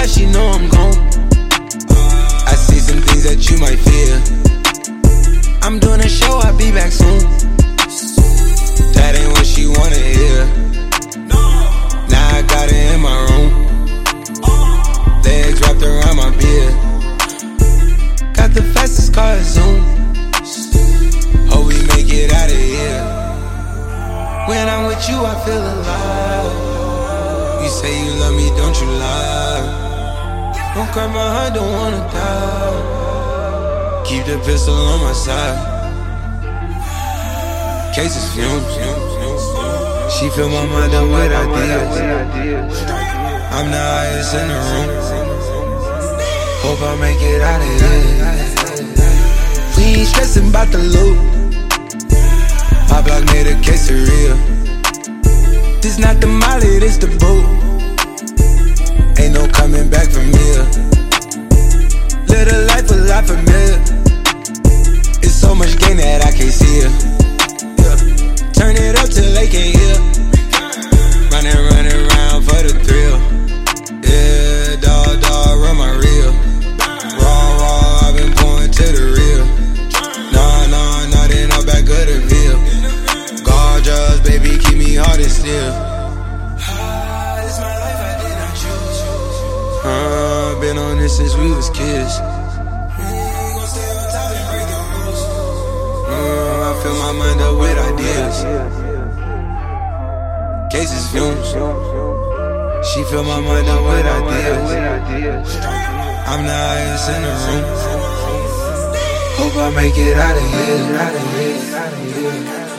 why she know I'm gone. I see some things that you might fear. I'm doing a show, I'll be back soon. That ain't what she wanna hear. Now I got it in my room. Legs wrapped around my beard. Got the fastest car Zoom. Hope we make it out of here. When I'm with you, I feel alive. You say you love me, don't you lie? Don't cry my heart, don't wanna die. Keep the pistol on my side. Cases fumes. She fill my mind up with ideas. I'm the highest in the room. Hope I make it out of here. We ain't stressing about the loot. My block made a case of real. This not the molly, this the boot. Hard and still. Uh, been on this since we was kids. Uh, I fill my mind up with ideas. Cases fumes. She fill my mind up with ideas. I'm the highest in the room. Hope I make it out of here. Out of here. Out of here.